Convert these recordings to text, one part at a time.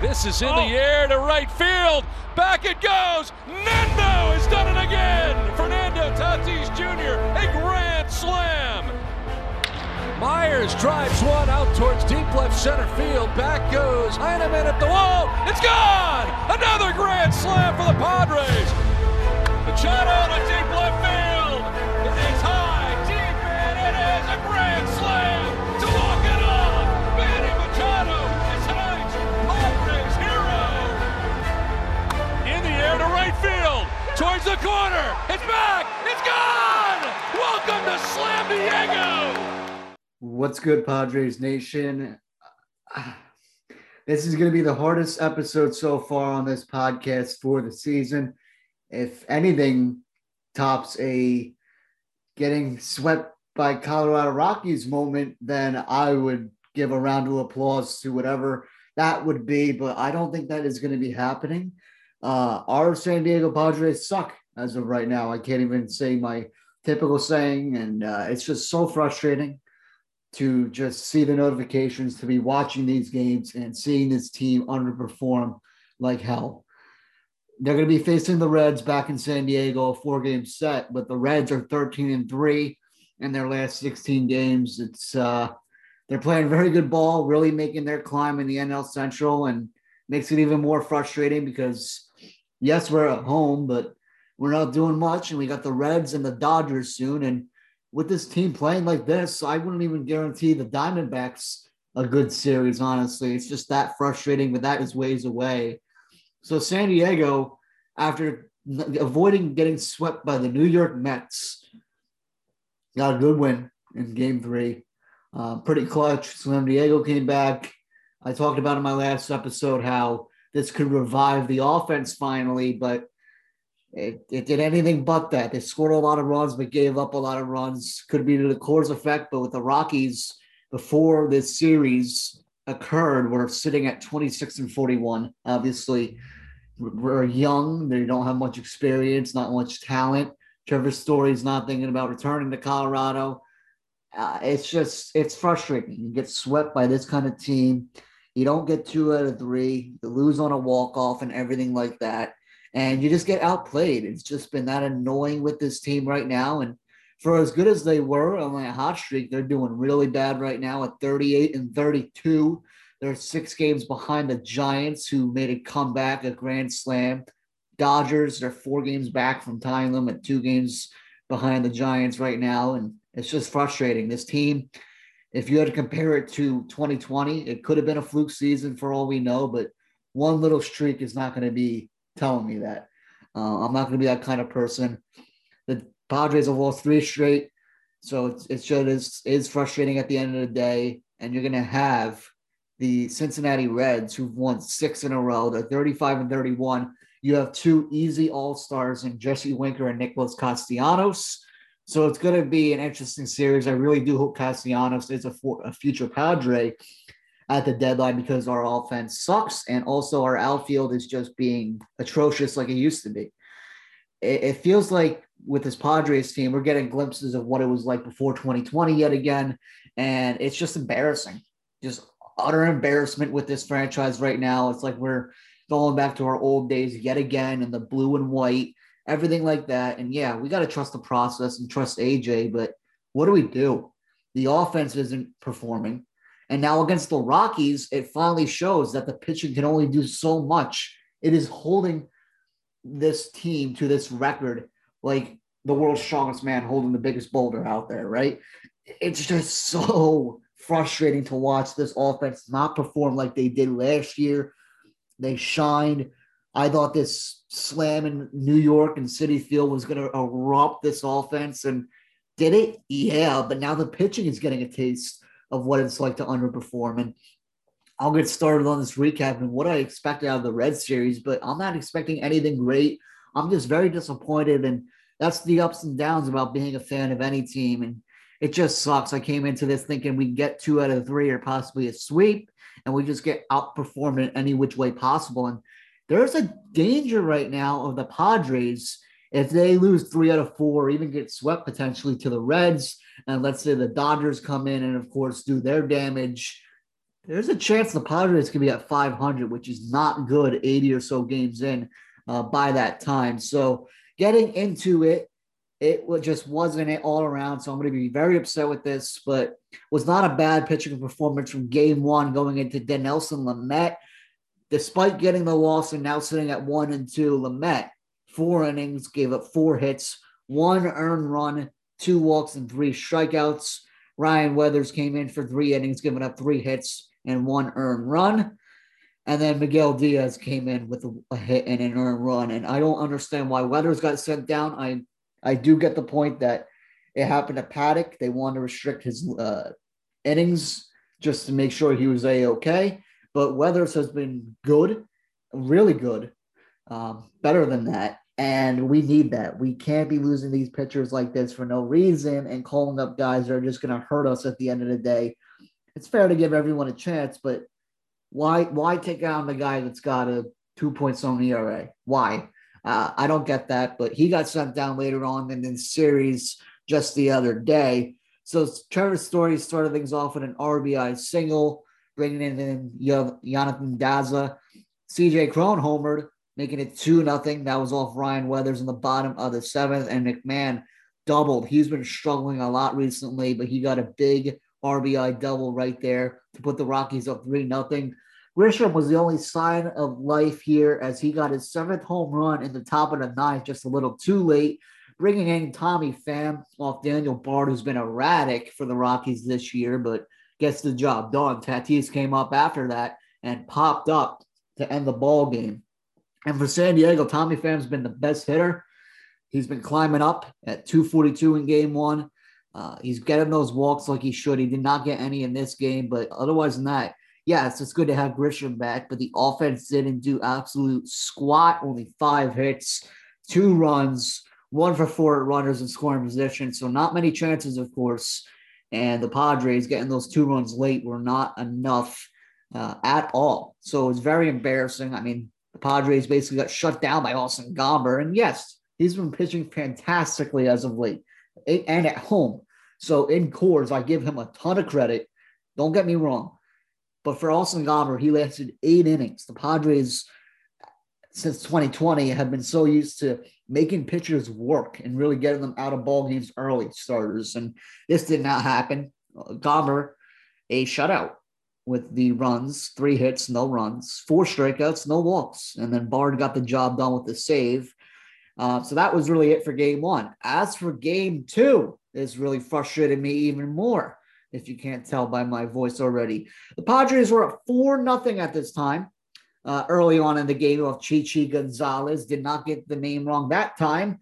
This is in oh. the air to right field. Back it goes. Nando has done it again. Fernando Tatis Jr. A grand slam. Myers drives one out towards deep left center field. Back goes Heineman at the wall. It's gone. Another grand slam for the Padres. Machado to deep left field. It is high, deep, and it is a grand slam towards the corner. It's back. It's gone. Welcome to Slam Diego. What's good, Padres Nation? This is going to be the hardest episode so far on this podcast for the season if anything tops a getting swept by Colorado Rockies moment, then I would give a round of applause to whatever that would be. But I don't think that is going to be happening. Uh, our San Diego Padres suck as of right now. I can't even say my typical saying, and uh, it's just so frustrating to just see the notifications, to be watching these games and seeing this team underperform like hell they're going to be facing the Reds back in San Diego, a four game set, but the Reds are 13 and three in their last 16 games. It's, uh, they're playing very good ball, really making their climb in the NL Central, and makes it even more frustrating because, yes, we're at home, but we're not doing much. And we got the Reds and the Dodgers soon. And with this team playing like this, I wouldn't even guarantee the Diamondbacks a good series, honestly. It's just that frustrating, but that is ways away. So San Diego, after avoiding getting swept by the New York Mets, got a good win in Game Three. Uh, pretty clutch. San Diego came back. I talked about in my last episode how this could revive the offense finally, but it, it did anything but that. They scored a lot of runs, but gave up a lot of runs. Could be to the Coors effect, but with the Rockies before this series, occurred, we're sitting at 26 and 41. Obviously, we're young. They don't have much experience, not much talent. Trevor Story's not thinking about returning to Colorado. Uh, it's just, it's frustrating. You get swept by this kind of team. You don't get two out of three. You lose on a walk off and everything like that. And you just get outplayed. It's just been that annoying with this team right now. And for as good as they were on a hot streak, they're doing really bad right now at 38 and 32. They're six games behind the Giants, who made a comeback, a grand slam. Dodgers, they're four games back from tying them at two games behind the Giants right now. And it's just frustrating. This team, if you had to compare it to 2020, it could have been a fluke season for all we know, but one little streak is not going to be telling me that. Uh, I'm not going to be that kind of person. The Padres have lost three straight. So it's, just is, is frustrating at the end of the day. And you're going to have the Cincinnati Reds, who've won six in a row. They're 35 and 31. You have two easy All Stars in Jesse Winker and Nicholas Castellanos. So it's going to be an interesting series. I really do hope Castellanos is a, for, a future Padre at the deadline because our offense sucks and also our outfield is just being atrocious like it used to be. It, it feels like with this Padres team, we're getting glimpses of what it was like before 2020 yet again. And it's just embarrassing. Just utter embarrassment with this franchise right now. It's like we're going back to our old days yet again in the blue and white, everything like that. And yeah, we got to trust the process and trust AJ, but what do we do? The offense isn't performing. And now against the Rockies, it finally shows that the pitching can only do so much. It is holding this team to this record like the world's strongest man holding the biggest boulder out there, right? It's just so frustrating to watch this offense not perform like they did last year. They shined. I thought this slam in New York and Citi Field was going to erupt this offense and did it? Yeah, but now the pitching is getting a taste of what it's like to underperform. And I'll get started on this recap and what I expected out of the Red Series, but I'm not expecting anything great. I'm just very disappointed. And that's the ups and downs about being a fan of any team. And it just sucks. I came into this thinking we'd get two out of three or possibly a sweep, and we just get outperformed in any which way possible. And there's a danger right now of the Padres if they lose three out of four, or even get swept potentially to the Reds, and let's say the Dodgers come in and, of course, do their damage. there's a chance the Padres could be at 500, which is not good 80 or so games in uh, by that time. So getting into it, it just wasn't it all around. So I'm going to be very upset with this, but was not a bad pitching performance from game one going into Dinelson Lamet. Despite getting the loss and now sitting at one and two, Lamet, four innings, gave up four hits, one earned run, two walks, and three strikeouts. Ryan Weathers came in for three innings, giving up three hits and one earned run. And then Miguel Diaz came in with a, a hit and an earned run. And I don't understand why Weathers got sent down. I I do get the point that it happened to Paddock. They wanted to restrict his uh, innings just to make sure he was a okay. But Weathers has been good, really good, um, better than that. And we need that. We can't be losing these pitchers like this for no reason and calling up guys that are just going to hurt us at the end of the day. It's fair to give everyone a chance, but why why take on the guy that's got a two point on ERA? Why? Uh, I don't get that, but he got sent down later on in the series just the other day. So Trevor Story started things off with an RBI single, bringing in, Jonathan Daza. CJ Cron homered, making it 2 nothing. That was off Ryan Weathers in the bottom of the seventh, and McMahon doubled. He's been struggling a lot recently, but he got a big RBI double right there to put the Rockies up 3 nothing. Grisham was the only sign of life here as he got his seventh home run in the top of the ninth, just a little too late, bringing in Tommy Pham off Daniel Bard, who's been erratic for the Rockies this year, but gets the job done. Tatis came up after that and popped up to end the ball game. And for San Diego, Tommy Pham's been the best hitter. He's been climbing up at 242 in game one. Uh, he's getting those walks like he should. He did not get any in this game, but otherwise than that, yes, it's good to have Grisham back, but the offense didn't do absolute squat. Only five hits, two runs, one for four runners in scoring position. So not many chances, of course. And the Padres getting those two runs late were not enough uh, at all. So it's very embarrassing. I mean, the Padres basically got shut down by Austin Gomber. And yes, he's been pitching fantastically as of late and at home. So in Coors, I give him a ton of credit. Don't get me wrong. But for Austin Gomber, he lasted eight innings. The Padres, since 2020, have been so used to making pitchers work and really getting them out of ball games early, starters. And this did not happen. Gomber, a shutout with the runs, three hits, no runs, four strikeouts, no walks. And then Bard got the job done with the save. Uh, so that was really it for game one. As for game two, this really frustrated me even more if you can't tell by my voice already. The Padres were up 4 nothing at this time. Uh, early on in the game of Chichi Gonzalez. Did not get the name wrong that time.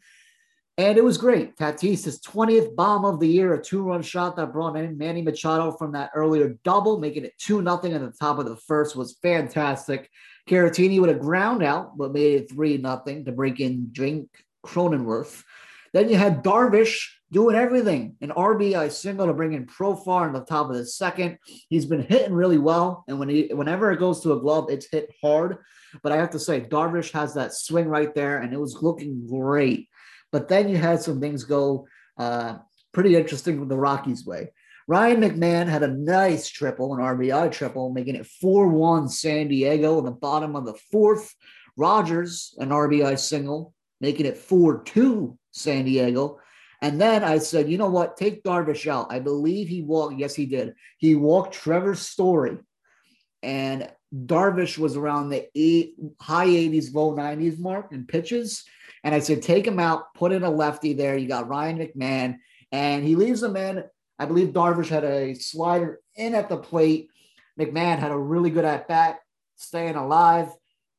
And it was great. Tatis, his 20th bomb of the year, a two run shot that brought in Manny Machado from that earlier double, making it 2 nothing at the top of the first was fantastic. Caratini with a ground out, but made it 3 nothing to break in Drink Cronenworth. Then you had Darvish doing everything. An RBI single to bring in Profar in the top of the second. He's been hitting really well, and when he whenever it goes to a glove, it's hit hard. But I have to say, Darvish has that swing right there, and it was looking great. But then you had some things go uh, pretty interesting with the Rockies' way. Ryan McMahon had a nice triple, an RBI triple, making it 4 1 San Diego in the bottom of the fourth. Rogers, an RBI single, making it 4 2 San Diego. And then I said, you know what? Take Darvish out. I believe he walked. Yes, he did. He walked Trevor Story, and Darvish was around the eight, high 80s, low 90s mark in pitches. And I said, take him out, put in a lefty there. You got Ryan McMahon, and he leaves him in. I believe Darvish had a slider in at the plate. McMahon had a really good at bat, staying alive.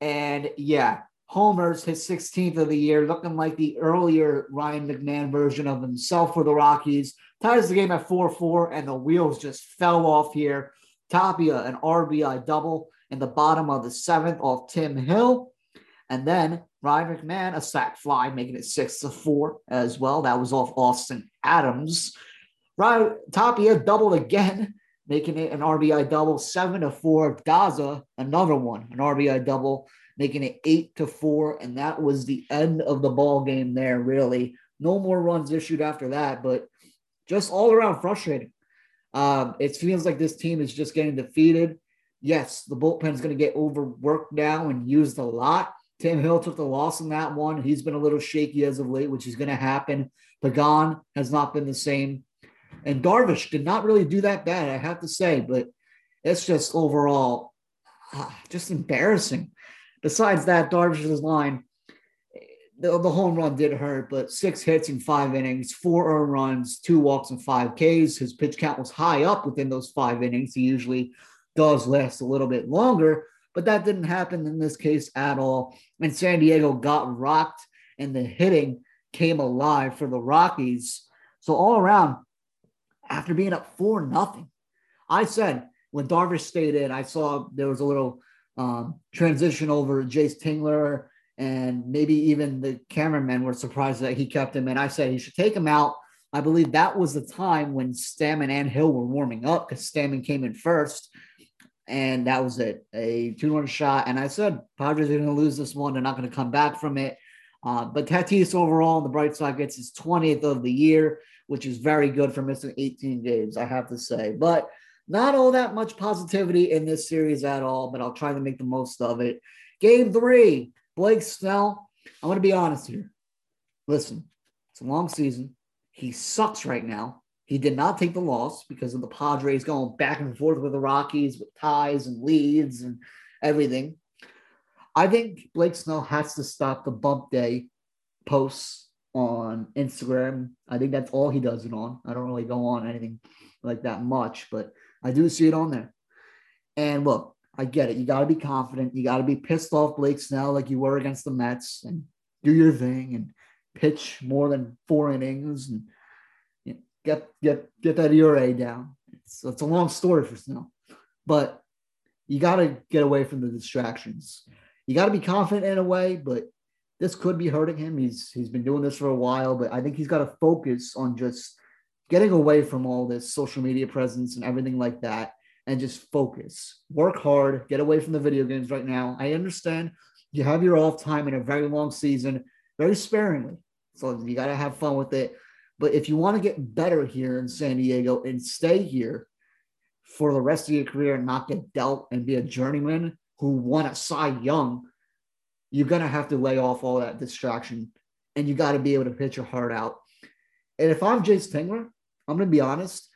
And yeah, homers, his 16th of the year, looking like the earlier Ryan McMahon version of himself for the Rockies. Ties the game at 4 4, and the wheels just fell off here. Tapia, an RBI double in the bottom of the seventh off Tim Hill. And then Ryan McMahon, a sac fly, making it 6 to 4 as well. That was off Austin Adams. Ryan Tapia doubled again, making it an RBI double, 7 to 4. Daza, another one, an RBI double making it eight to four, and that was the end of the ball game there. Really, no more runs issued after that, but just all around frustrating. Um, it feels like this team is just getting defeated, yes, the bullpen's going to get overworked now and used a lot. Tim Hill took the loss in that one. He's been a little shaky as of late, which is going to happen. Pagan has not been the same. And Darvish did not really do that bad, I have to say, but it's just overall uh, just embarrassing. Besides that, Darvish's line, the, the home run did hurt, but six hits in five innings, four earned runs, two walks, and five Ks. His pitch count was high up within those five innings. He usually does last a little bit longer, but that didn't happen in this case at all. And San Diego got rocked, and the hitting came alive for the Rockies. So all around, after being up four nothing, I said when Darvish stayed in, I saw there was a little um, transition over Jayce Tingler, and maybe even the cameramen were surprised that he kept him. And I said he should take him out. I believe that was the time when Stammen and Hill were warming up because Stammen came in first and that was it. A two-run shot, and I said Padres are going to lose this one. They're not going to come back from it. Uh, but Tatis overall on the bright side gets his 20th of the year, which is very good for missing 18 games, I have to say. But not all that much positivity in this series at all, but I'll try to make the most of it. Game three, Blake Snell. I'm going to be honest here. Listen, it's a long season. He sucks right now. He did not take the loss because of the Padres going back and forth with the Rockies with ties and leads and everything. I think Blake Snell has to stop the bump day posts on Instagram. I think that's all he does it on. I don't really go on anything like that much, but I do see it on there. And look, I get it. You got to be confident. You got to be pissed off Blake Snell like you were against the Mets and do your thing and pitch more than four innings and get get get that ERA down. It's, it's a long story for Snell, but you got to get away from the distractions. You got to be confident in a way, but this could be hurting him. He's he's been doing this for a while, but I think he's got to focus on just getting away from all this social media presence and everything like that, and just focus. Work hard. Get away from the video games right now. I understand you have your off time in a very long season, very sparingly. So you got to have fun with it. But if you want to get better here in San Diego and stay here for the rest of your career and not get dealt and be a journeyman who won a Cy Young, you're going to have to lay off all that distraction and you got to be able to pitch your heart out. And if I'm Jayce Tingler, I'm going to be honest.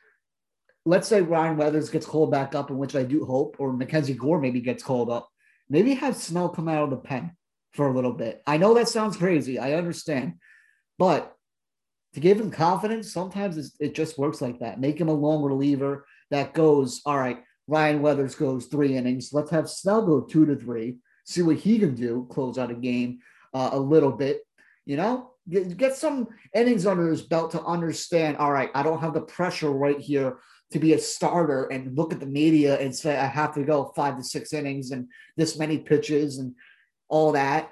Let's say Ryan Weathers gets called back up, in which I do hope, or Mackenzie Gore maybe gets called up. Maybe have Snell come out of the pen for a little bit. I know that sounds crazy. I understand. But to give him confidence, sometimes it just works like that. Make him a long reliever that goes, all right, Ryan Weathers goes three innings. Let's have Snell go two to three, see what he can do, close out a game uh, a little bit, you know, get, some innings under his belt to understand, all right, I don't have the pressure right here to be a starter and look at the media and say, I have to go five to six innings and this many pitches and all that.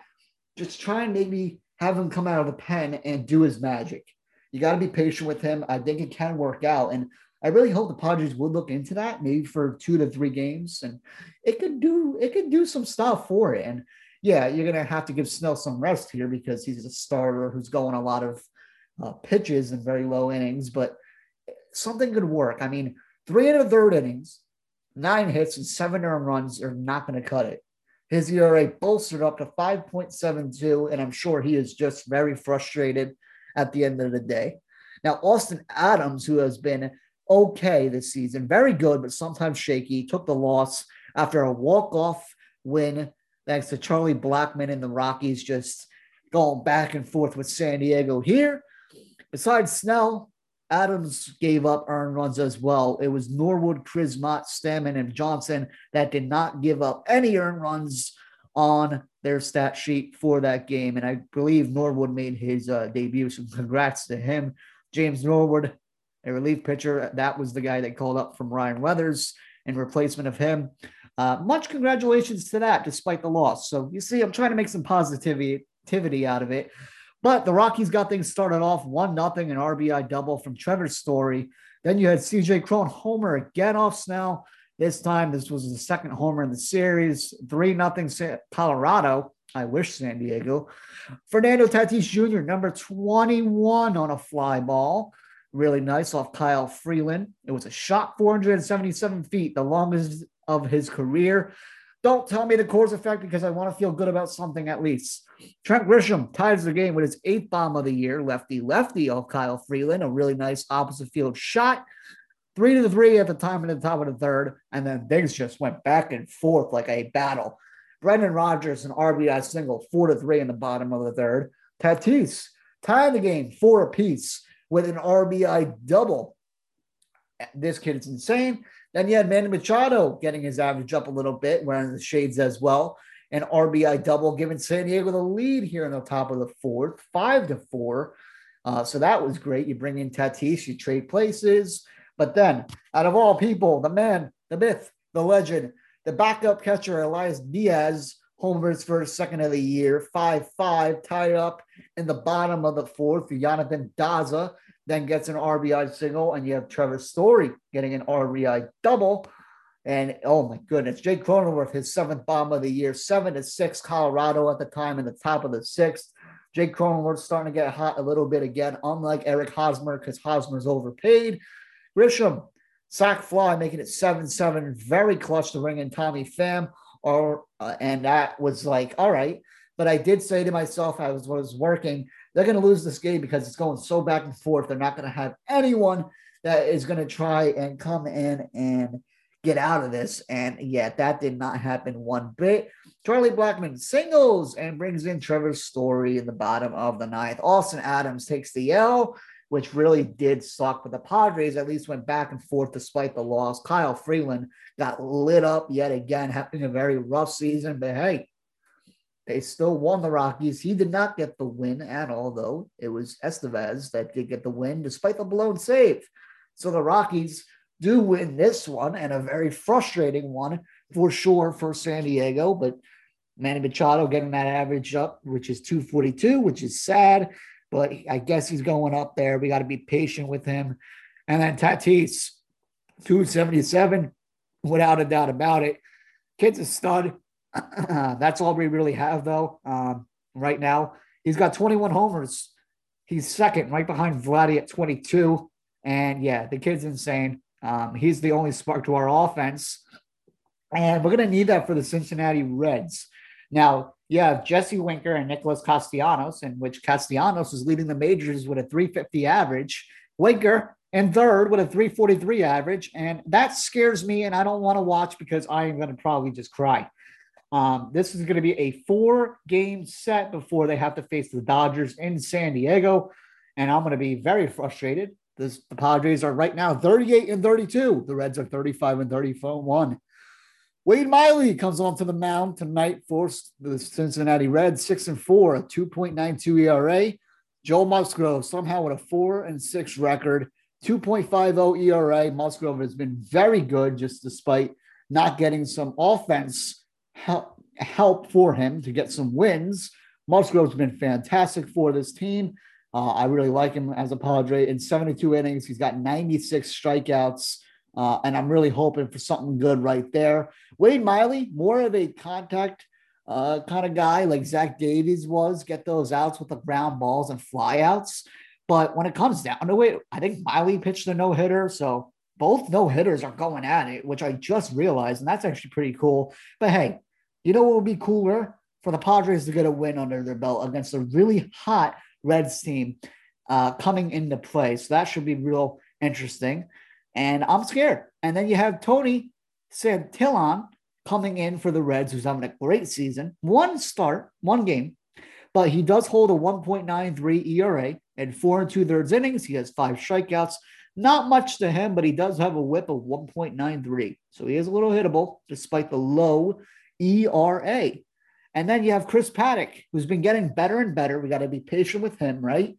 Just try and maybe have him come out of the pen and do his magic. You got to be patient with him. I think it can work out. And I really hope the Padres would look into that, maybe for two to three games, and it could do it could do some stuff for it. And yeah, you're gonna have to give Snell some rest here because he's a starter who's going a lot of uh, pitches and very low innings, but something could work. I mean, three and a third innings, nine hits and seven earned runs are not going to cut it. His ERA bolstered up to 5.72, and I'm sure he is just very frustrated at the end of the day. Now, Austin Adams, who has been okay this season, very good, but sometimes shaky, took the loss after a walk-off win thanks to Charlie Blackmon and the Rockies just going back and forth with San Diego here. Besides Snell, Adams gave up earned runs as well. It was Norwood, Crismatt, Stammen, and Johnson that did not give up any earned runs on their stat sheet for that game. And I believe Norwood made his uh, debut. So congrats to him. James Norwood, a relief pitcher. That was the guy that called up from Ryan Weathers in replacement of him. Uh, much congratulations to that, despite the loss. So you see, I'm trying to make some positivity out of it. But the Rockies got things started off one nothing, an RBI double from Trevor Story. Then you had CJ Cron homer again off Snell. This time, this was the second homer in the series. 3 nothing Colorado. I wish San Diego. Fernando Tatis Jr., number 21 on a fly ball. Really nice off Kyle Freeland. It was a shot 477 feet, the longest of his career. Don't tell me the Coors effect because I want to feel good about something at least. Trent Grisham ties the game with his eighth bomb of the year, lefty lefty of Kyle Freeland, a really nice opposite field shot. Three to three at the time in the top of the third, and then things just went back and forth like a battle. Brendan Rodgers, an RBI single, four to three in the bottom of the third. Tatis tying the game four apiece with an RBI double. This kid is insane. Then you had Manny Machado getting his average up a little bit, wearing the shades as well. An RBI double, giving San Diego the lead here in the top of the fourth, five to four. Uh, so that was great. You bring in Tatis, you trade places. But then, out of all people, the man, the myth, the legend, the backup catcher, Elias Diaz, homers for second of the year, 5 5, tied up in the bottom of the fourth. Jonathan Daza then gets an RBI single, and you have Trevor Story getting an RBI double. And oh my goodness, Jake Cronenworth, his seventh bomb of the year, seven to six, Colorado at the time in the top of the sixth. Jake Cronenworth starting to get hot a little bit again, unlike Eric Hosmer, because Hosmer's overpaid. Grisham, sac fly, making it 7 7, very clutch to ring in Tommy Pham. Or, uh, and that was like, all right. But I did say to myself, I was, was working, they're going to lose this game because it's going so back and forth. They're not going to have anyone that is going to try and come in and get out of this. And yet, that did not happen one bit. Charlie Blackmon singles and brings in Trevor Story in the bottom of the ninth. Austin Adams takes the L, which really did suck. But the Padres at least went back and forth despite the loss. Kyle Freeland got lit up yet again, having a very rough season. But hey, they still won the Rockies. He did not get the win at all, though. It was Estevez that did get the win, despite the blown save. So the Rockies do win this one, and a very frustrating one for sure for San Diego. But Manny Machado getting that average up, which is 242, which is sad. But I guess he's going up there. We got to be patient with him. And then Tatis, 277, without a doubt about it. Kid's a stud. That's all we really have, though, um, right now. He's got 21 homers. He's second, right behind Vladdy at 22. And yeah, the kid's insane. Um, he's the only spark to our offense. And we're going to need that for the Cincinnati Reds. Now, you have Jesse Winker and Nicholas Castellanos, in which Castellanos is leading the majors with a 350 average. Winker in third with a 343 average. And that scares me, and I don't want to watch because I am going to probably just cry. Um, this is going to be a four game set before they have to face the Dodgers in San Diego. And I'm going to be very frustrated. This, the Padres are right now 38 and 32. The Reds are 35 and 31. Wade Miley comes onto the mound tonight for the Cincinnati Reds, six and four, a 2.92 ERA. Joe Musgrove somehow with a four and six record, 2.50 ERA. Musgrove has been very good, just despite not getting some offense help, help for him to get some wins. Musgrove's been fantastic for this team. Uh, I really like him as a Padre. In 72 innings, he's got 96 strikeouts, uh, and I'm really hoping for something good right there. Wade Miley, more of a contact uh, kind of guy like Zach Davies was, get those outs with the ground balls and flyouts. But when it comes down to it, I think Miley pitched a no hitter. So both no hitters are going at it, which I just realized, and that's actually pretty cool. But hey, you know what would be cooler for the Padres to get a win under their belt against a really hot Reds team uh, coming into play. So that should be real interesting. And I'm scared. And then you have Tony Santillan coming in for the Reds, who's having a great season. One start, one game, but he does hold a 1.93 ERA and four and two thirds innings. He has five strikeouts. Not much to him, but he does have a whip of 1.93. So he is a little hittable despite the low ERA. And then you have Chris Paddock, who's been getting better and better. We got to be patient with him, right?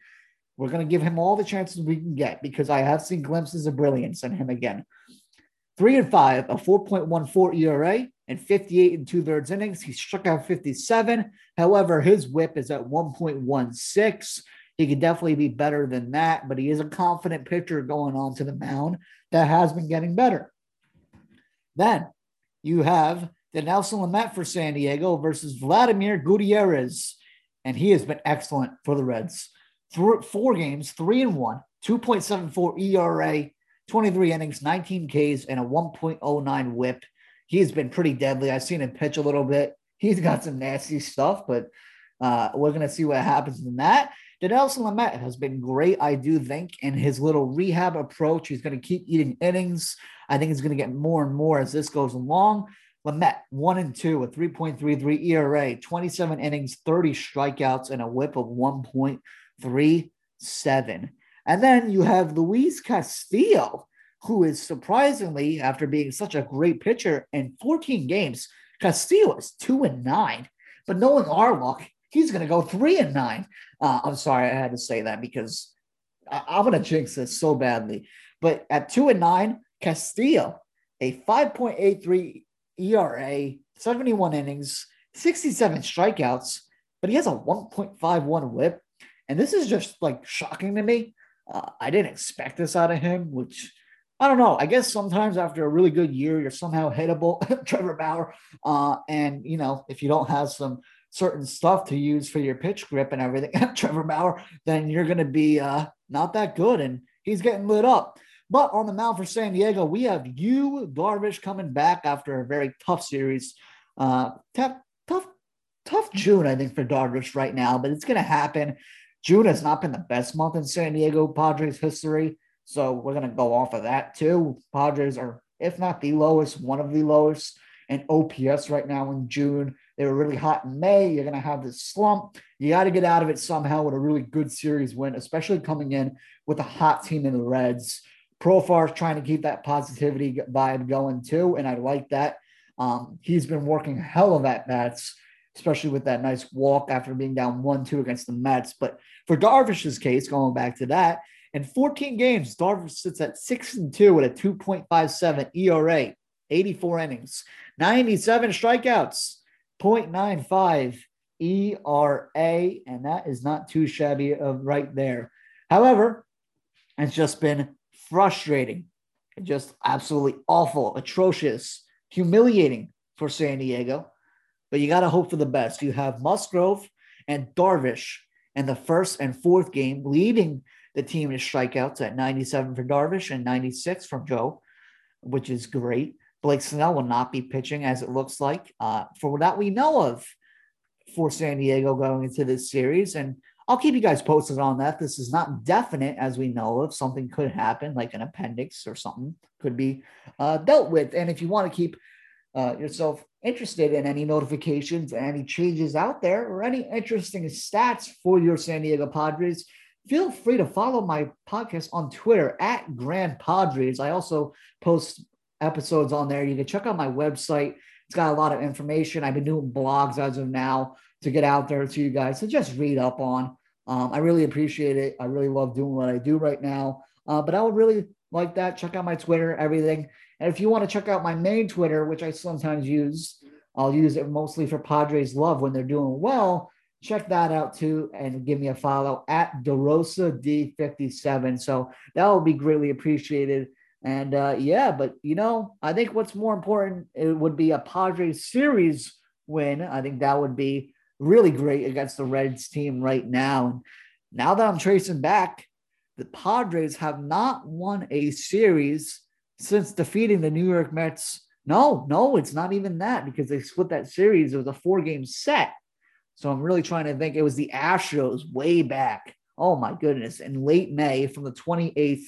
We're going to give him all the chances we can get because I have seen glimpses of brilliance in him again. Three and five, a 4.14 ERA and 58 and two thirds innings. He struck out 57. However, his whip is at 1.16. He could definitely be better than that, but he is a confident pitcher going on to the mound that has been getting better. Then you have Dinelson Lamet for San Diego versus Vladimir Gutierrez. And he has been excellent for the Reds. Through four games, three and one, 2.74 ERA, 23 innings, 19 Ks, and a 1.09 whip. he's been pretty deadly. I've seen him pitch a little bit. He's got some nasty stuff, but uh, we're going to see what happens in that. Dinelson Lamet has been great, I do think, in his little rehab approach. He's going to keep eating innings. I think he's going to get more and more as this goes along. Lamet, one and two, a 3.33 ERA, 27 innings, 30 strikeouts, and a whip of 1.37. And then you have Luis Castillo, who is surprisingly, after being such a great pitcher in 14 games, Castillo is two and nine. But knowing our luck, he's going to go three and nine. Uh, I'm sorry, I had to say that because I- I'm going to jinx this so badly. But at two and nine, Castillo, a 5.83 ERA, 71 innings, 67 strikeouts, but he has a 1.51 whip. And this is just like shocking to me. Uh, I didn't expect this out of him, which I don't know. I guess sometimes after a really good year, you're somehow hittable, Trevor Bauer. Uh, and, you know, if you don't have some certain stuff to use for your pitch grip and everything, Trevor Bauer, then you're going to be uh, not that good. And he's getting lit up. But on the mound for San Diego, we have Yu Darvish coming back after a very tough series. Uh, tough, tough, tough June, I think, for Darvish right now, but it's going to happen. June has not been the best month in San Diego Padres history. So we're going to go off of that too. Padres are, if not the lowest, one of the lowest in OPS right now in June. They were really hot in May. You're going to have this slump. You got to get out of it somehow with a really good series win, especially coming in with a hot team in the Reds. Profar is trying to keep that positivity vibe going too, and I like that. Um, he's been working hell of at bats, especially with that nice walk after being down one two against the Mets. But for Darvish's case, going back to that, in 14 games, Darvish sits at six and two with a 2.57 ERA, 84 innings, 97 strikeouts, 0.95 ERA, and that is not too shabby of right there. However, it's just been frustrating, just absolutely awful, atrocious, humiliating for San Diego. But you got to hope for the best. You have Musgrove and Darvish in the first and fourth game, leading the team in strikeouts at 97 for Darvish and 96 from Joe, which is great. Blake Snell will not be pitching as it looks like, uh, for that we know of for San Diego going into this series. And I'll keep you guys posted on that. This is not definite, as we know of. Something could happen, like an appendix or something could be uh, dealt with. And if you want to keep uh, yourself interested in any notifications, any changes out there, or any interesting stats for your San Diego Padres, feel free to follow my podcast on Twitter at Grand Padres. I also post episodes on there. You can check out my website. It's got a lot of information. I've been doing blogs as of now to get out there to you guys to just read up on. Um, I really appreciate it. I really love doing what I do right now. Uh, but I would really like that. Check out my Twitter, everything. And if you want to check out my main Twitter, which I sometimes use, I'll use it mostly for Padres Love when they're doing well. Check that out too and give me a follow at DeRosa D57. So that will be greatly appreciated. And uh, yeah, but you know, I think what's more important it would be a Padres series win. I think that would be really great against the Reds team right now. And now that I'm tracing back, the Padres have not won a series since defeating the New York Mets. No, no, it's not even that because they split that series. It was a four game set. So I'm really trying to think. It was the Astros way back. Oh my goodness. In late May from the 28th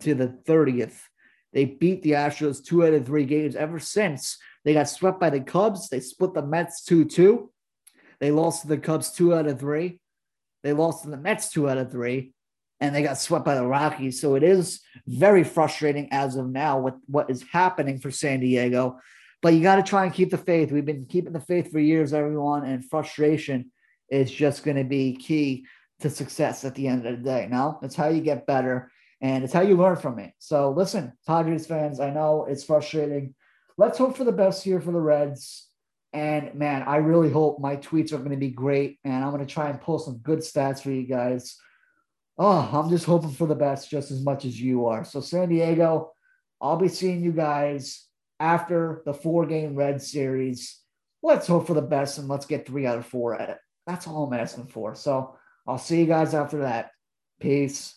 to the 30th. They beat the Astros two out of three games ever since. They got swept by the Cubs. They split the Mets 2 2. They lost to the Cubs two out of three. They lost to the Mets two out of three. And they got swept by the Rockies. So it is very frustrating as of now with what is happening for San Diego. But you got to try and keep the faith. We've been keeping the faith for years, everyone. And frustration is just going to be key to success at the end of the day. Now, that's how you get better and it's how you learn from it. So listen, Padres fans, I know it's frustrating. Let's hope for the best here for the Reds. And man, I really hope my tweets are going to be great. And I'm going to try and pull some good stats for you guys. Oh, I'm just hoping for the best just as much as you are. So, San Diego, I'll be seeing you guys after the four game Red series. Let's hope for the best and let's get three out of four at it. That's all I'm asking for. So, I'll see you guys after that. Peace.